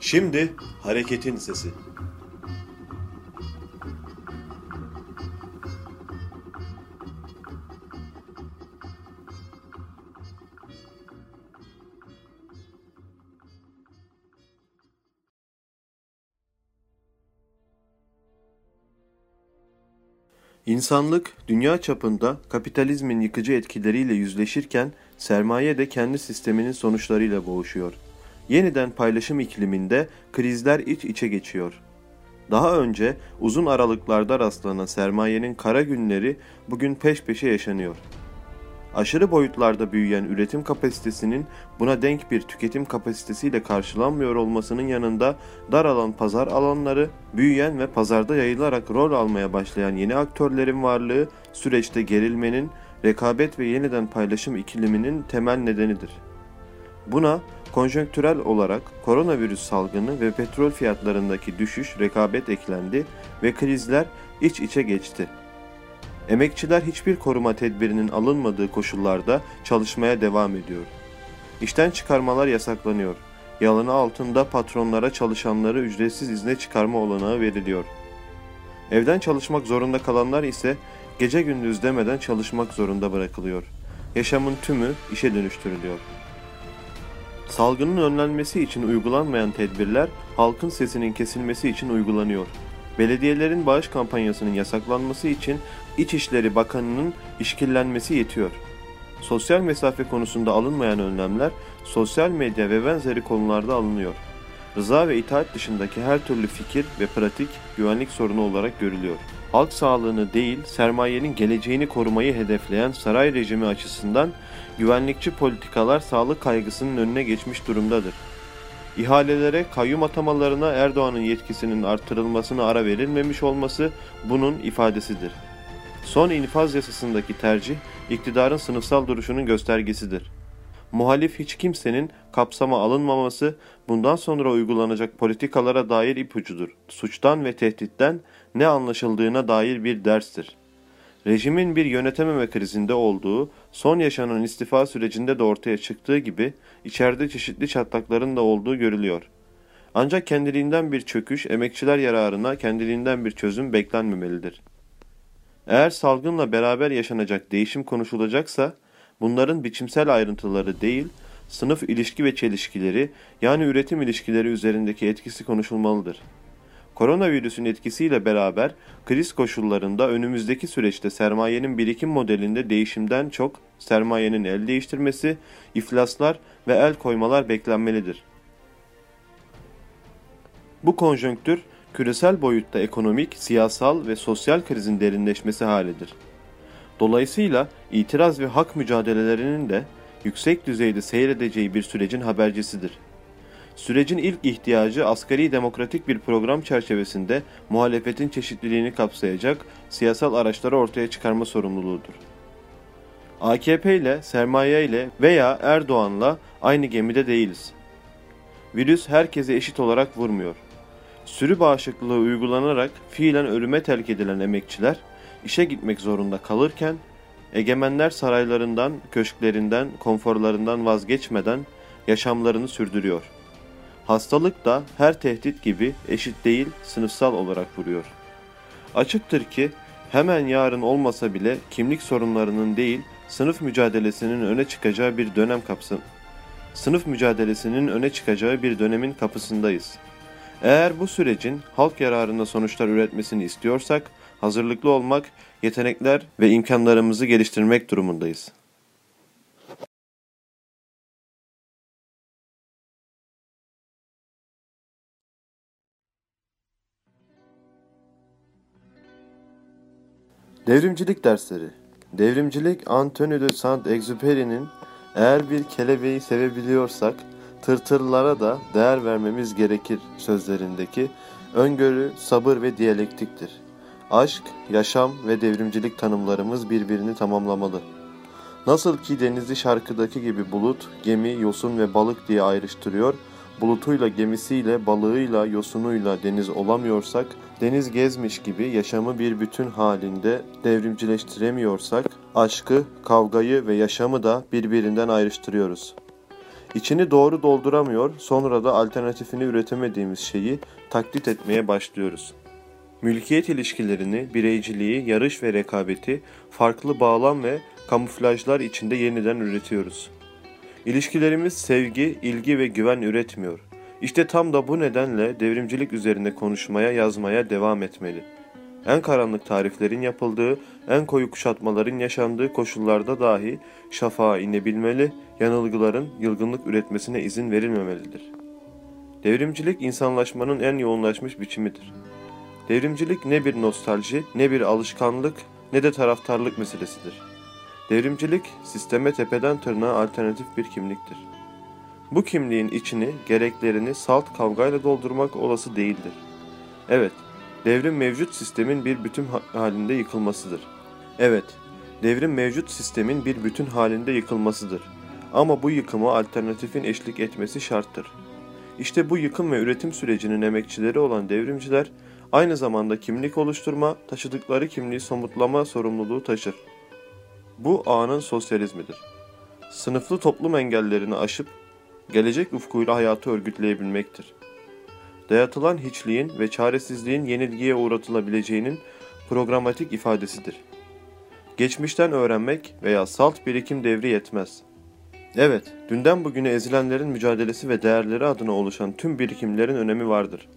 Şimdi hareketin sesi. İnsanlık dünya çapında kapitalizmin yıkıcı etkileriyle yüzleşirken sermaye de kendi sisteminin sonuçlarıyla boğuşuyor. Yeniden paylaşım ikliminde krizler iç içe geçiyor. Daha önce uzun aralıklarda rastlanan sermayenin kara günleri bugün peş peşe yaşanıyor. Aşırı boyutlarda büyüyen üretim kapasitesinin buna denk bir tüketim kapasitesiyle karşılanmıyor olmasının yanında daralan pazar alanları, büyüyen ve pazarda yayılarak rol almaya başlayan yeni aktörlerin varlığı süreçte gerilmenin, rekabet ve yeniden paylaşım ikliminin temel nedenidir. Buna konjonktürel olarak koronavirüs salgını ve petrol fiyatlarındaki düşüş rekabet eklendi ve krizler iç içe geçti. Emekçiler hiçbir koruma tedbirinin alınmadığı koşullarda çalışmaya devam ediyor. İşten çıkarmalar yasaklanıyor. Yalanı altında patronlara çalışanları ücretsiz izne çıkarma olanağı veriliyor. Evden çalışmak zorunda kalanlar ise gece gündüz demeden çalışmak zorunda bırakılıyor. Yaşamın tümü işe dönüştürülüyor. Salgının önlenmesi için uygulanmayan tedbirler halkın sesinin kesilmesi için uygulanıyor. Belediyelerin bağış kampanyasının yasaklanması için İçişleri Bakanı'nın işkillenmesi yetiyor. Sosyal mesafe konusunda alınmayan önlemler sosyal medya ve benzeri konularda alınıyor. Rıza ve itaat dışındaki her türlü fikir ve pratik güvenlik sorunu olarak görülüyor. Halk sağlığını değil, sermayenin geleceğini korumayı hedefleyen saray rejimi açısından güvenlikçi politikalar sağlık kaygısının önüne geçmiş durumdadır. İhalelere, kayyum atamalarına Erdoğan'ın yetkisinin artırılmasına ara verilmemiş olması bunun ifadesidir. Son infaz yasasındaki tercih, iktidarın sınıfsal duruşunun göstergesidir. Muhalif hiç kimsenin kapsama alınmaması bundan sonra uygulanacak politikalara dair ipucudur. Suçtan ve tehditten ne anlaşıldığına dair bir derstir. Rejimin bir yönetememe krizinde olduğu, son yaşanan istifa sürecinde de ortaya çıktığı gibi içeride çeşitli çatlakların da olduğu görülüyor. Ancak kendiliğinden bir çöküş, emekçiler yararına kendiliğinden bir çözüm beklenmemelidir. Eğer salgınla beraber yaşanacak değişim konuşulacaksa, bunların biçimsel ayrıntıları değil, sınıf ilişki ve çelişkileri yani üretim ilişkileri üzerindeki etkisi konuşulmalıdır. Koronavirüsün etkisiyle beraber kriz koşullarında önümüzdeki süreçte sermayenin birikim modelinde değişimden çok sermayenin el değiştirmesi, iflaslar ve el koymalar beklenmelidir. Bu konjonktür küresel boyutta ekonomik, siyasal ve sosyal krizin derinleşmesi halidir. Dolayısıyla itiraz ve hak mücadelelerinin de yüksek düzeyde seyredeceği bir sürecin habercisidir. Sürecin ilk ihtiyacı asgari demokratik bir program çerçevesinde muhalefetin çeşitliliğini kapsayacak siyasal araçları ortaya çıkarma sorumluluğudur. AKP ile, sermaye ile veya Erdoğan'la aynı gemide değiliz. Virüs herkese eşit olarak vurmuyor. Sürü bağışıklığı uygulanarak fiilen ölüme terk edilen emekçiler işe gitmek zorunda kalırken egemenler saraylarından, köşklerinden, konforlarından vazgeçmeden yaşamlarını sürdürüyor. Hastalık da her tehdit gibi eşit değil, sınıfsal olarak vuruyor. Açıktır ki hemen yarın olmasa bile kimlik sorunlarının değil, sınıf mücadelesinin öne çıkacağı bir dönem kapsın. Sınıf mücadelesinin öne çıkacağı bir dönemin kapısındayız.'' Eğer bu sürecin halk yararında sonuçlar üretmesini istiyorsak, hazırlıklı olmak, yetenekler ve imkanlarımızı geliştirmek durumundayız. Devrimcilik dersleri Devrimcilik Antonio de Saint-Exupéry'nin eğer bir kelebeği sevebiliyorsak tırtırlara da değer vermemiz gerekir sözlerindeki öngörü, sabır ve diyalektiktir. Aşk, yaşam ve devrimcilik tanımlarımız birbirini tamamlamalı. Nasıl ki denizi şarkıdaki gibi bulut, gemi, yosun ve balık diye ayrıştırıyor, bulutuyla, gemisiyle, balığıyla, yosunuyla deniz olamıyorsak, deniz gezmiş gibi yaşamı bir bütün halinde devrimcileştiremiyorsak, aşkı, kavgayı ve yaşamı da birbirinden ayrıştırıyoruz. İçini doğru dolduramıyor, sonra da alternatifini üretemediğimiz şeyi taklit etmeye başlıyoruz. Mülkiyet ilişkilerini, bireyciliği, yarış ve rekabeti farklı bağlam ve kamuflajlar içinde yeniden üretiyoruz. İlişkilerimiz sevgi, ilgi ve güven üretmiyor. İşte tam da bu nedenle devrimcilik üzerinde konuşmaya, yazmaya devam etmeli. En karanlık tariflerin yapıldığı, en koyu kuşatmaların yaşandığı koşullarda dahi şafağa inebilmeli, yanılgıların yılgınlık üretmesine izin verilmemelidir. Devrimcilik insanlaşmanın en yoğunlaşmış biçimidir. Devrimcilik ne bir nostalji, ne bir alışkanlık, ne de taraftarlık meselesidir. Devrimcilik, sisteme tepeden tırnağa alternatif bir kimliktir. Bu kimliğin içini, gereklerini salt kavgayla doldurmak olası değildir. Evet, devrim mevcut sistemin bir bütün halinde yıkılmasıdır. Evet, devrim mevcut sistemin bir bütün halinde yıkılmasıdır. Ama bu yıkıma alternatifin eşlik etmesi şarttır. İşte bu yıkım ve üretim sürecinin emekçileri olan devrimciler aynı zamanda kimlik oluşturma, taşıdıkları kimliği somutlama sorumluluğu taşır. Bu anın sosyalizmidir. Sınıflı toplum engellerini aşıp gelecek ufkuyla hayatı örgütleyebilmektir. Dayatılan hiçliğin ve çaresizliğin yenilgiye uğratılabileceğinin programatik ifadesidir. Geçmişten öğrenmek veya salt birikim devri yetmez. Evet, dünden bugüne ezilenlerin mücadelesi ve değerleri adına oluşan tüm birikimlerin önemi vardır.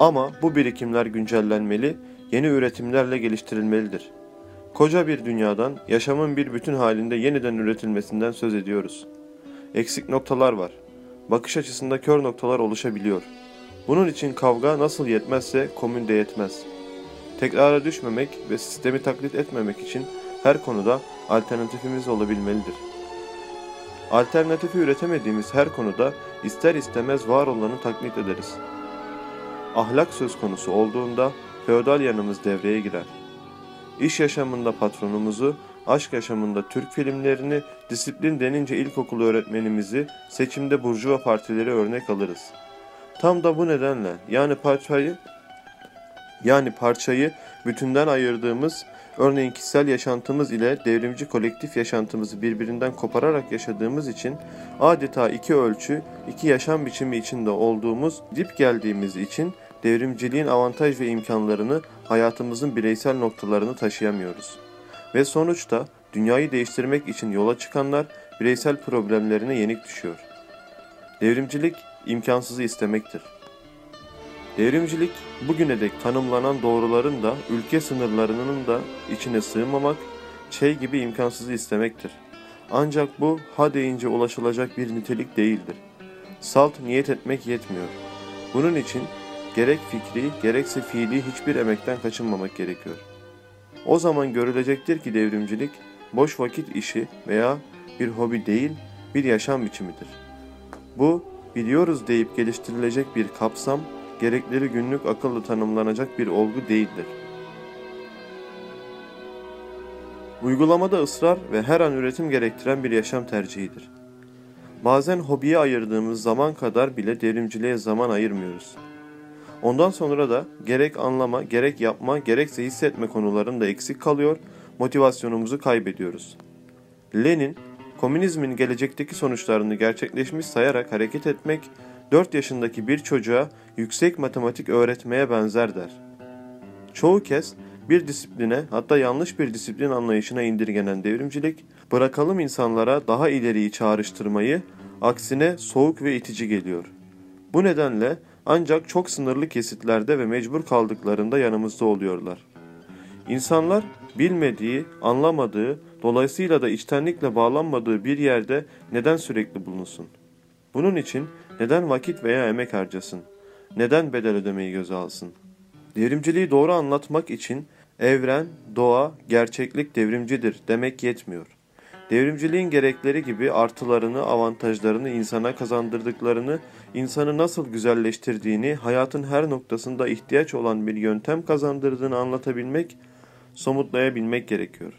Ama bu birikimler güncellenmeli, yeni üretimlerle geliştirilmelidir. Koca bir dünyadan, yaşamın bir bütün halinde yeniden üretilmesinden söz ediyoruz. Eksik noktalar var. Bakış açısında kör noktalar oluşabiliyor. Bunun için kavga nasıl yetmezse komün de yetmez. Tekrara düşmemek ve sistemi taklit etmemek için her konuda alternatifimiz olabilmelidir. Alternatifi üretemediğimiz her konuda ister istemez var olanı taklit ederiz. Ahlak söz konusu olduğunda feodal yanımız devreye girer. İş yaşamında patronumuzu, aşk yaşamında Türk filmlerini, disiplin denince ilkokul öğretmenimizi, seçimde burjuva partileri örnek alırız. Tam da bu nedenle yani parçayı yani parçayı bütünden ayırdığımız, örneğin kişisel yaşantımız ile devrimci kolektif yaşantımızı birbirinden kopararak yaşadığımız için adeta iki ölçü, iki yaşam biçimi içinde olduğumuz, dip geldiğimiz için devrimciliğin avantaj ve imkanlarını hayatımızın bireysel noktalarını taşıyamıyoruz. Ve sonuçta dünyayı değiştirmek için yola çıkanlar bireysel problemlerine yenik düşüyor. Devrimcilik imkansızı istemektir. Devrimcilik bugüne dek tanımlanan doğruların da ülke sınırlarının da içine sığmamak, şey gibi imkansızı istemektir. Ancak bu ha deyince ulaşılacak bir nitelik değildir. Salt niyet etmek yetmiyor. Bunun için gerek fikri gerekse fiili hiçbir emekten kaçınmamak gerekiyor. O zaman görülecektir ki devrimcilik boş vakit işi veya bir hobi değil bir yaşam biçimidir. Bu biliyoruz deyip geliştirilecek bir kapsam, gerekleri günlük akıllı tanımlanacak bir olgu değildir. Uygulamada ısrar ve her an üretim gerektiren bir yaşam tercihidir. Bazen hobiye ayırdığımız zaman kadar bile devrimciliğe zaman ayırmıyoruz. Ondan sonra da gerek anlama, gerek yapma, gerekse hissetme konularında eksik kalıyor, motivasyonumuzu kaybediyoruz. Lenin, komünizmin gelecekteki sonuçlarını gerçekleşmiş sayarak hareket etmek, 4 yaşındaki bir çocuğa yüksek matematik öğretmeye benzer der. Çoğu kez bir disipline hatta yanlış bir disiplin anlayışına indirgenen devrimcilik, bırakalım insanlara daha ileriyi çağrıştırmayı, aksine soğuk ve itici geliyor. Bu nedenle ancak çok sınırlı kesitlerde ve mecbur kaldıklarında yanımızda oluyorlar. İnsanlar bilmediği, anlamadığı, dolayısıyla da içtenlikle bağlanmadığı bir yerde neden sürekli bulunsun? Bunun için neden vakit veya emek harcasın? Neden bedel ödemeyi göze alsın? Devrimciliği doğru anlatmak için evren, doğa, gerçeklik devrimcidir demek yetmiyor. Devrimciliğin gerekleri gibi artılarını, avantajlarını insana kazandırdıklarını, insanı nasıl güzelleştirdiğini, hayatın her noktasında ihtiyaç olan bir yöntem kazandırdığını anlatabilmek, somutlayabilmek gerekiyor.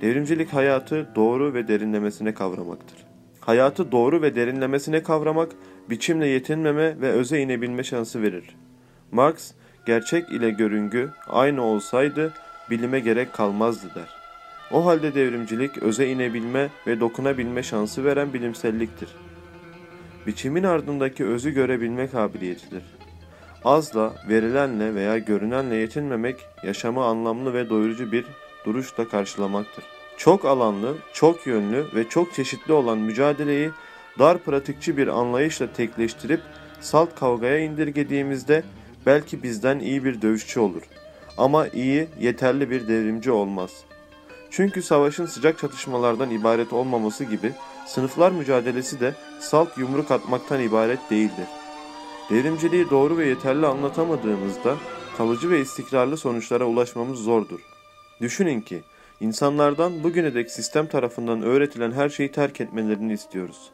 Devrimcilik hayatı doğru ve derinlemesine kavramaktır. Hayatı doğru ve derinlemesine kavramak, biçimle yetinmeme ve öze inebilme şansı verir. Marx, gerçek ile görüngü aynı olsaydı bilime gerek kalmazdı der. O halde devrimcilik öze inebilme ve dokunabilme şansı veren bilimselliktir. biçimin ardındaki özü görebilme kabiliyetidir. Azla, verilenle veya görünenle yetinmemek, yaşamı anlamlı ve doyurucu bir duruşla karşılamaktır. Çok alanlı, çok yönlü ve çok çeşitli olan mücadeleyi dar pratikçi bir anlayışla tekleştirip salt kavgaya indirgediğimizde belki bizden iyi bir dövüşçü olur. Ama iyi, yeterli bir devrimci olmaz. Çünkü savaşın sıcak çatışmalardan ibaret olmaması gibi sınıflar mücadelesi de salt yumruk atmaktan ibaret değildir. Devrimciliği doğru ve yeterli anlatamadığımızda kalıcı ve istikrarlı sonuçlara ulaşmamız zordur. Düşünün ki insanlardan bugüne dek sistem tarafından öğretilen her şeyi terk etmelerini istiyoruz.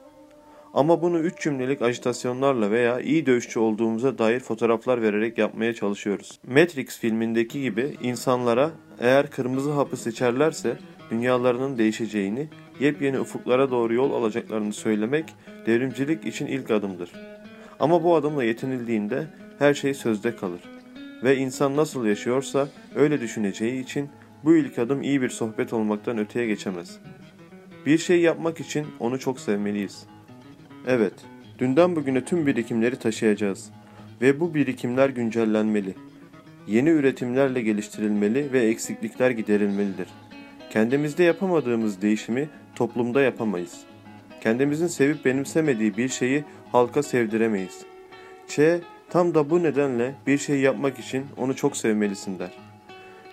Ama bunu üç cümlelik ajitasyonlarla veya iyi dövüşçü olduğumuza dair fotoğraflar vererek yapmaya çalışıyoruz. Matrix filmindeki gibi insanlara eğer kırmızı hapı seçerlerse dünyalarının değişeceğini, yepyeni ufuklara doğru yol alacaklarını söylemek devrimcilik için ilk adımdır. Ama bu adımla yetinildiğinde her şey sözde kalır. Ve insan nasıl yaşıyorsa öyle düşüneceği için bu ilk adım iyi bir sohbet olmaktan öteye geçemez. Bir şey yapmak için onu çok sevmeliyiz.'' Evet, dünden bugüne tüm birikimleri taşıyacağız ve bu birikimler güncellenmeli. Yeni üretimlerle geliştirilmeli ve eksiklikler giderilmelidir. Kendimizde yapamadığımız değişimi toplumda yapamayız. Kendimizin sevip benimsemediği bir şeyi halka sevdiremeyiz. Ç tam da bu nedenle bir şey yapmak için onu çok sevmelisin der.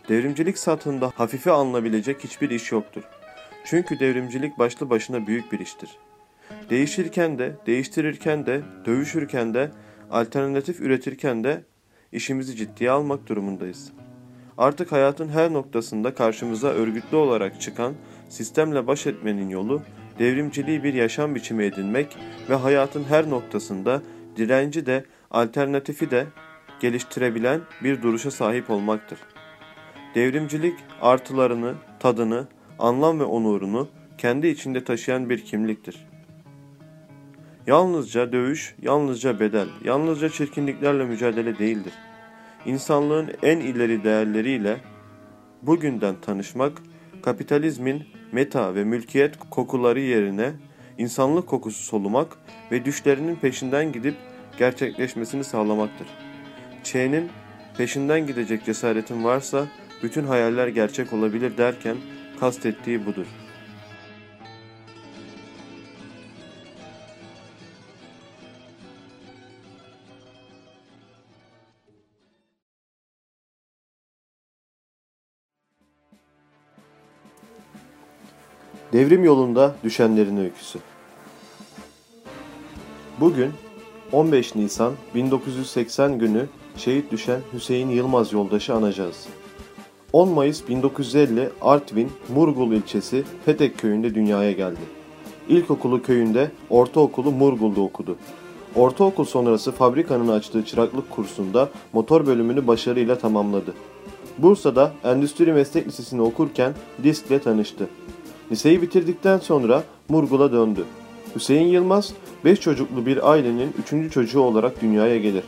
Devrimcilik satında hafife alınabilecek hiçbir iş yoktur. Çünkü devrimcilik başlı başına büyük bir iştir. Değişirken de, değiştirirken de, dövüşürken de, alternatif üretirken de işimizi ciddiye almak durumundayız. Artık hayatın her noktasında karşımıza örgütlü olarak çıkan sistemle baş etmenin yolu devrimciliği bir yaşam biçimi edinmek ve hayatın her noktasında direnci de alternatifi de geliştirebilen bir duruşa sahip olmaktır. Devrimcilik artılarını, tadını, anlam ve onurunu kendi içinde taşıyan bir kimliktir. Yalnızca dövüş, yalnızca bedel, yalnızca çirkinliklerle mücadele değildir. İnsanlığın en ileri değerleriyle bugünden tanışmak, kapitalizmin meta ve mülkiyet kokuları yerine insanlık kokusu solumak ve düşlerinin peşinden gidip gerçekleşmesini sağlamaktır. Ç'nin peşinden gidecek cesaretin varsa bütün hayaller gerçek olabilir derken kastettiği budur. Devrim yolunda düşenlerin öyküsü. Bugün 15 Nisan 1980 günü şehit düşen Hüseyin Yılmaz yoldaşı anacağız. 10 Mayıs 1950 Artvin Murgul ilçesi Petek köyünde dünyaya geldi. İlkokulu köyünde, ortaokulu Murgul'da okudu. Ortaokul sonrası fabrikanın açtığı çıraklık kursunda motor bölümünü başarıyla tamamladı. Bursa'da Endüstri Meslek Lisesi'ni okurken diskle tanıştı. Liseyi bitirdikten sonra Murgul'a döndü. Hüseyin Yılmaz, 5 çocuklu bir ailenin 3. çocuğu olarak dünyaya gelir.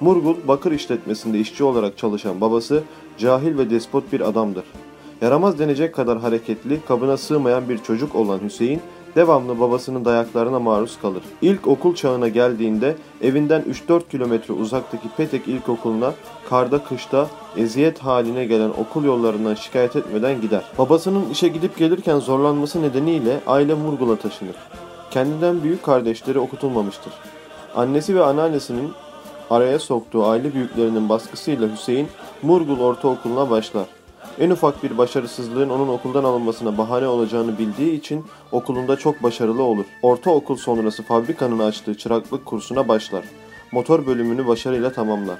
Murgul, bakır işletmesinde işçi olarak çalışan babası cahil ve despot bir adamdır. Yaramaz denecek kadar hareketli, kabına sığmayan bir çocuk olan Hüseyin, devamlı babasının dayaklarına maruz kalır. İlk okul çağına geldiğinde evinden 3-4 kilometre uzaktaki Petek İlkokulu'na karda kışta eziyet haline gelen okul yollarından şikayet etmeden gider. Babasının işe gidip gelirken zorlanması nedeniyle aile Murgul'a taşınır. Kendinden büyük kardeşleri okutulmamıştır. Annesi ve anneannesinin araya soktuğu aile büyüklerinin baskısıyla Hüseyin Murgul Ortaokulu'na başlar. En ufak bir başarısızlığın onun okuldan alınmasına bahane olacağını bildiği için okulunda çok başarılı olur. Ortaokul sonrası fabrikanın açtığı çıraklık kursuna başlar. Motor bölümünü başarıyla tamamlar.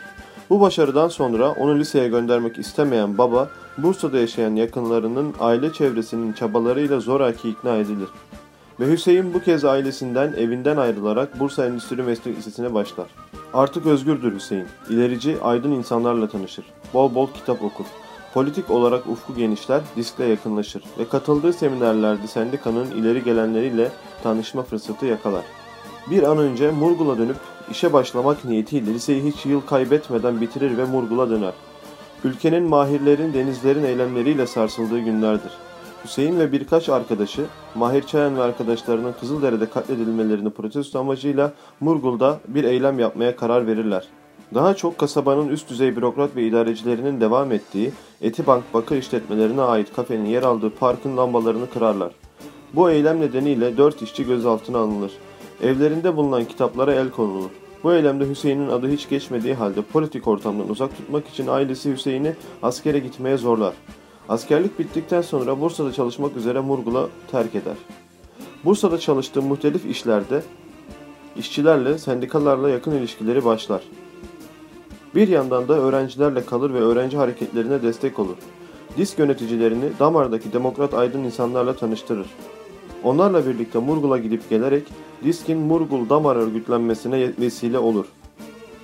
Bu başarıdan sonra onu liseye göndermek istemeyen baba, Bursa'da yaşayan yakınlarının aile çevresinin çabalarıyla zoraki ikna edilir. Ve Hüseyin bu kez ailesinden, evinden ayrılarak Bursa Endüstri Meslek Lisesi'ne başlar. Artık özgürdür Hüseyin. İlerici, aydın insanlarla tanışır. Bol bol kitap okur. Politik olarak ufku genişler, diskle yakınlaşır ve katıldığı seminerlerde sendikanın ileri gelenleriyle tanışma fırsatı yakalar. Bir an önce Murgul'a dönüp işe başlamak niyetiyle liseyi hiç yıl kaybetmeden bitirir ve Murgul'a döner. Ülkenin mahirlerin denizlerin eylemleriyle sarsıldığı günlerdir. Hüseyin ve birkaç arkadaşı Mahir Çayan ve arkadaşlarının Kızıldere'de katledilmelerini protesto amacıyla Murgul'da bir eylem yapmaya karar verirler. Daha çok kasabanın üst düzey bürokrat ve idarecilerinin devam ettiği Etibank bakır işletmelerine ait kafenin yer aldığı parkın lambalarını kırarlar. Bu eylem nedeniyle dört işçi gözaltına alınır. Evlerinde bulunan kitaplara el konulur. Bu eylemde Hüseyin'in adı hiç geçmediği halde politik ortamdan uzak tutmak için ailesi Hüseyin'i askere gitmeye zorlar. Askerlik bittikten sonra Bursa'da çalışmak üzere Murgul'a terk eder. Bursa'da çalıştığı muhtelif işlerde işçilerle, sendikalarla yakın ilişkileri başlar. Bir yandan da öğrencilerle kalır ve öğrenci hareketlerine destek olur. Disk yöneticilerini Damar'daki demokrat aydın insanlarla tanıştırır. Onlarla birlikte Murgul'a gidip gelerek Disk'in Murgul Damar örgütlenmesine vesile olur.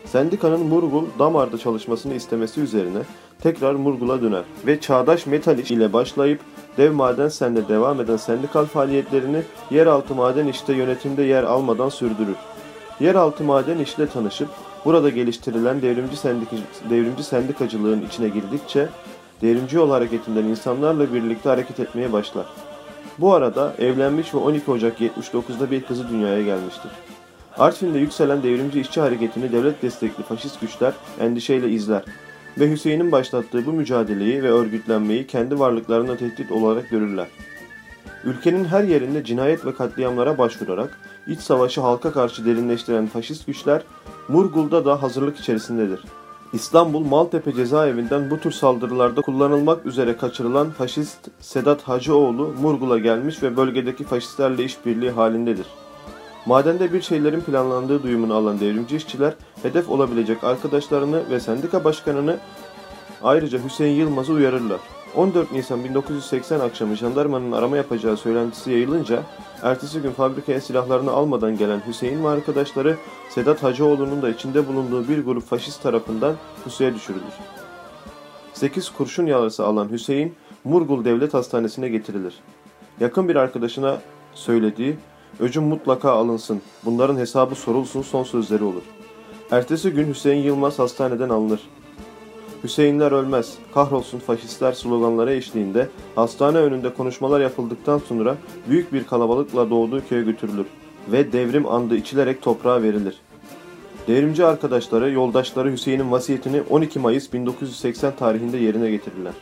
Sendikanın Murgul Damar'da çalışmasını istemesi üzerine tekrar Murgul'a döner ve Çağdaş Metal İş ile başlayıp Dev Maden Sen'de devam eden sendikal faaliyetlerini yeraltı maden işte yönetimde yer almadan sürdürür. Yeraltı maden işle tanışıp burada geliştirilen devrimci, sendik devrimci sendikacılığın içine girdikçe devrimci yol hareketinden insanlarla birlikte hareket etmeye başlar. Bu arada evlenmiş ve 12 Ocak 79'da bir kızı dünyaya gelmiştir. Artvin'de yükselen devrimci işçi hareketini devlet destekli faşist güçler endişeyle izler ve Hüseyin'in başlattığı bu mücadeleyi ve örgütlenmeyi kendi varlıklarına tehdit olarak görürler. Ülkenin her yerinde cinayet ve katliamlara başvurarak iç savaşı halka karşı derinleştiren faşist güçler Murgul'da da hazırlık içerisindedir. İstanbul Maltepe cezaevinden bu tür saldırılarda kullanılmak üzere kaçırılan faşist Sedat Hacıoğlu Murgul'a gelmiş ve bölgedeki faşistlerle işbirliği halindedir. Madende bir şeylerin planlandığı duyumunu alan devrimci işçiler hedef olabilecek arkadaşlarını ve sendika başkanını ayrıca Hüseyin Yılmaz'ı uyarırlar. 14 Nisan 1980 akşamı jandarmanın arama yapacağı söylentisi yayılınca ertesi gün fabrikaya silahlarını almadan gelen Hüseyin ve arkadaşları Sedat Hacıoğlu'nun da içinde bulunduğu bir grup faşist tarafından pusuya düşürülür. 8 kurşun yarası alan Hüseyin Murgul Devlet Hastanesi'ne getirilir. Yakın bir arkadaşına söylediği öcüm mutlaka alınsın, bunların hesabı sorulsun son sözleri olur. Ertesi gün Hüseyin Yılmaz hastaneden alınır. Hüseyinler ölmez, kahrolsun faşistler sloganları eşliğinde hastane önünde konuşmalar yapıldıktan sonra büyük bir kalabalıkla doğduğu köye götürülür ve devrim andı içilerek toprağa verilir. Devrimci arkadaşları, yoldaşları Hüseyin'in vasiyetini 12 Mayıs 1980 tarihinde yerine getirirler.